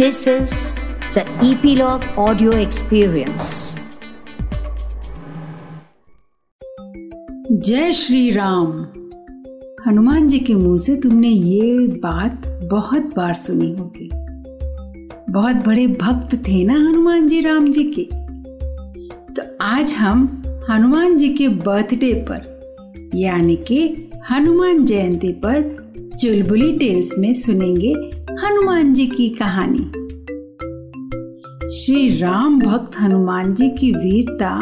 This is the Epilogue Audio Experience. जय श्री राम हनुमान जी के मुँह से तुमने ये बात बहुत बार सुनी होगी। बहुत बड़े भक्त थे ना हनुमान जी राम जी के। तो आज हम हनुमान जी के बर्थडे पर, यानी कि हनुमान जयंती पर चुलबुली टेल्स में सुनेंगे हनुमान जी की कहानी। श्री राम भक्त हनुमान जी की वीरता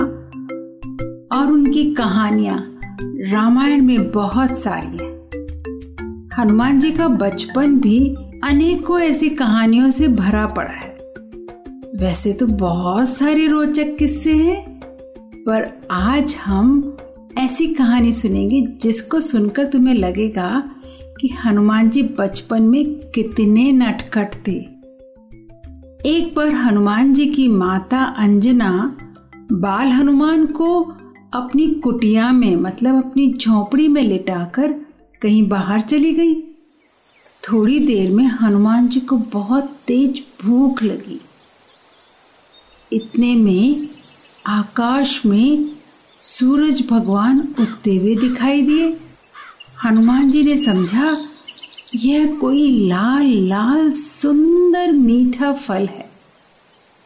और उनकी कहानियाँ रामायण में बहुत सारी है। हनुमान जी का बचपन भी अनेकों ऐसी कहानियों से भरा पड़ा है। वैसे तो बहुत सारे रोचक किस्से हैं, पर आज हम ऐसी कहानी सुनेंगे जिसको सुनकर तुम्हें लगेगा कि हनुमान जी बचपन में कितने नटखट थे एक बार हनुमान जी की माता अंजना बाल हनुमान को अपनी कुटिया में मतलब अपनी झोपड़ी में लिटाकर कहीं बाहर चली गई। थोड़ी देर में हनुमान जी को बहुत तेज भूख लगी। इतने में आकाश में सूरज भगवान उगते हुए दिखाई दिए। हनुमान जी ने समझा, यह कोई लाल लाल, सुंदर मीठा फल है।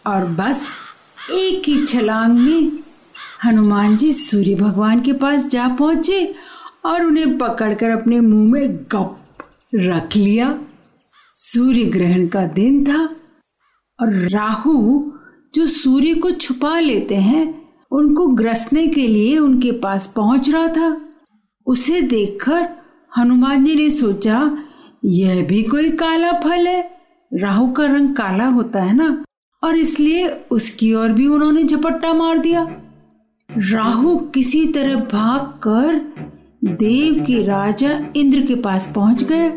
और बस एक ही छलांग में हनुमान जी सूर्य भगवान के पास जा पहुँचे और उन्हें पकड़कर अपने मुँह में गप रख लिया। सूर्य ग्रहण का दिन था और राहु जो सूर्य को छुपा लेते हैं, उनको ग्रसने के लिए उनके पास पहुँच रहा था। उसे देखकर हनुमान जी ने सोचा, यह भी कोई काला फल है। राहु का रंग काला होता है ना, और इसलिए उसकी ओर भी उन्होंने झपट्टा मार दिया। राहु किसी तरह भागकर देव के राजा इंद्र के पास पहुँच गए,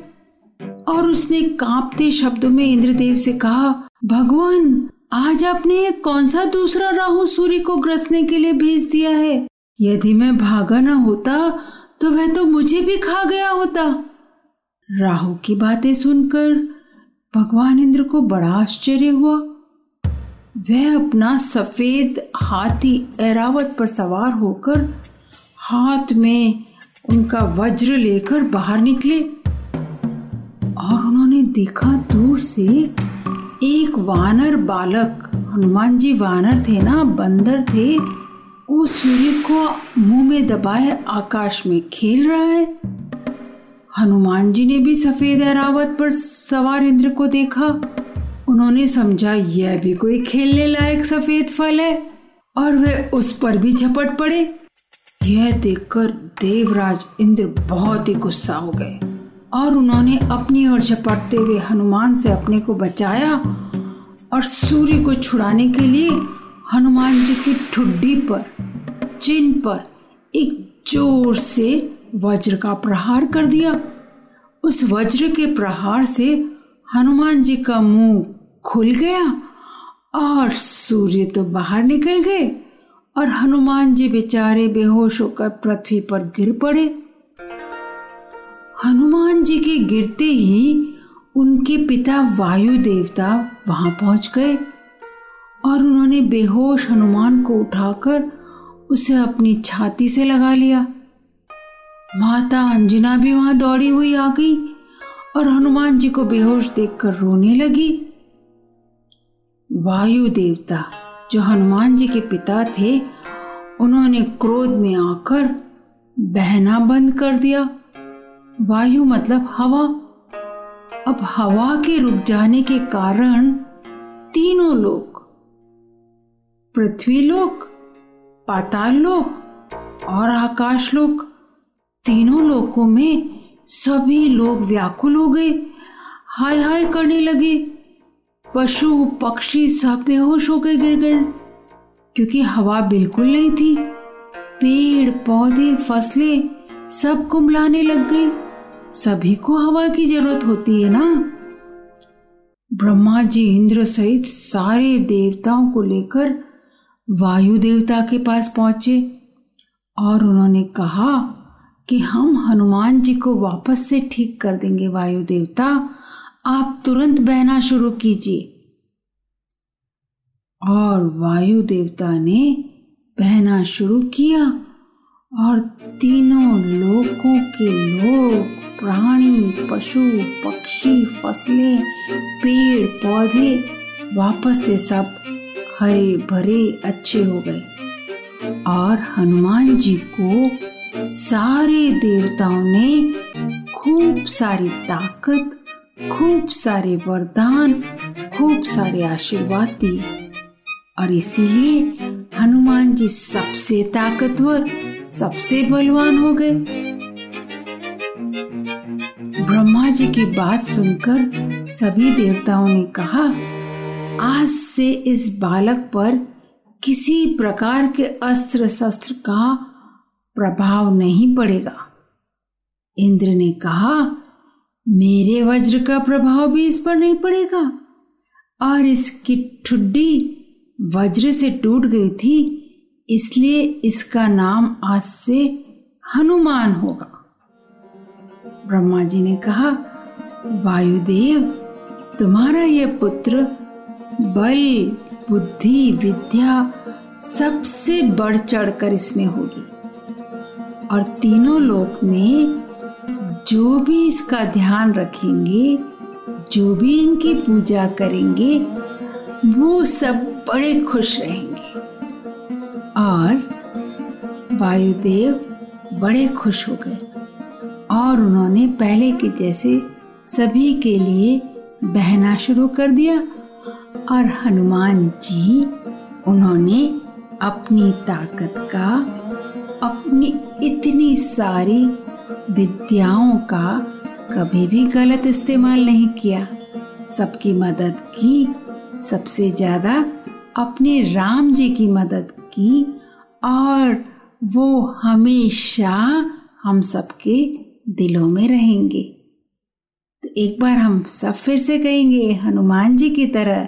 और उसने कांपते शब्दों में इंद्रदेव से कहा, भगवान, आज आपने कौन सा दूसरा राहु सूर्य को ग्रसने के लिए भेज दिया है? यदि मैं भागा न होता तो वह तो मुझे भी खा गया होता। राहु की बातें सुनकर भगवान इंद्र को बड़ा आश्चर्य हुआ। वह अपना सफ़ेद हाथी ऐरावत पर सवार होकर हाथ में उनका वज्र लेकर बाहर निकले और उन्होंने देखा दूर से एक वानर बालक। हनुमान जी वानर थे ना, बंदर थे। वो सूर्य को मुँह में दबाए, आकाश में खेल रहा है। हनुमान जी ने भी सफ़ेद ऐरावत पर सवार इंद्र को देखा। उन्होंने समझा, यह भी कोई खेलने लायक सफ़ेद फल है, और वे उस पर भी झपट पड़े। यह देखकर देवराज इंद्र बहुत ही गुस्सा हो गए, और उन्होंने अपनी ओर झपटते हुए हनुमान से अपने को बचाया, और सूर्य को छुड़ाने के लिए हनुमान जी की ठुड्डी पर चिन्ह पर एक ज़ोर से वज्र का प्रहार कर दिया, उस वज्र के प्रहार से हनुमान जी का मुँह खुल गया और सूर्य तो बाहर निकल गए और हनुमान जी बेचारे बेहोश होकर पृथ्वी पर गिर पड़े। हनुमान जी के गिरते ही उनके पिता वायु देवता वहाँ पहुँच गए और उन्होंने बेहोश हनुमान को उठाकर उसे अपनी छाती से लगा लिया। माता अंजना भी वहाँ दौड़ी हुई आ गई और हनुमान जी को बेहोश देखकर रोने लगी। वायु देवता, जो हनुमान जी के पिता थे, उन्होंने क्रोध में आकर बहना बंद कर दिया। वायु मतलब हवा। अब हवा के रुक जाने के कारण तीनों लोग पृथ्वी लोक पाताल लोक और आकाश लोक, तीनों लोकों में सभी लोग व्याकुल हो गए। हाय हाय करने लगे। पशु, पक्षी सब बेहोश हो गए गिर गए, क्योंकि हवा बिल्कुल नहीं थी। पेड़, पौधे, फ़सलें सब कुमलाने लग गई सभी को हवा की ज़रूरत होती है ना? ब्रह्मा जी इंद्र सहित सारे देवताओं को लेकर वायु देवता के पास पहुँचे और उन्होंने कहा कि हम हनुमान जी को वापस से ठीक कर देंगे वायु देवता आप तुरंत बहना शुरू कीजिए। और वायु देवता ने बहना शुरू किया और तीनों लोकों के लोग, प्राणी, पशु, पक्षी, फ़सलें, पेड़, पौधे वापस से सब हरे भरे अच्छे हो गए। और हनुमान जी को सारे देवताओं ने खूब सारी ताकत, खूब सारे वरदान, खूब सारे आशीर्वाद दिए। और इसीलिए हनुमान जी सबसे ताकतवर, सबसे बलवान हो गए। ब्रह्मा जी की बात सुनकर सभी देवताओं ने कहा आज से इस बालक पर किसी प्रकार के अस्त्र शस्त्र का प्रभाव नहीं पड़ेगा। इंद्र ने कहा, मेरे वज्र का प्रभाव भी इस पर नहीं पड़ेगा। और इसकी ठुड्डी वज्र से टूट गई थी, इसलिए इसका नाम आज से हनुमान होगा। ब्रह्मा जी ने कहा, वायुदेव, तुम्हारा यह पुत्र बल, बुद्धि, विद्या सबसे बढ़ चढ़ कर इसमें होगी। और तीनों लोक में जो भी इसका ध्यान रखेंगे, जो भी इनकी पूजा करेंगे, वो सब बड़े खुश रहेंगे। और वायुदेव बड़े खुश हो गए। और उन्होंने पहले के जैसे सभी के लिए बहना शुरू कर दिया। और हनुमान जी, उन्होंने अपनी ताकत का, अपनी इतनी सारी विद्याओं का कभी भी गलत इस्तेमाल नहीं किया। सबकी मदद की, सबसे ज़्यादा अपने राम जी की मदद की और वो हमेशा हम सबके दिलों में रहेंगे। तो एक बार हम सब फिर से कहेंगे, हनुमान जी की तरह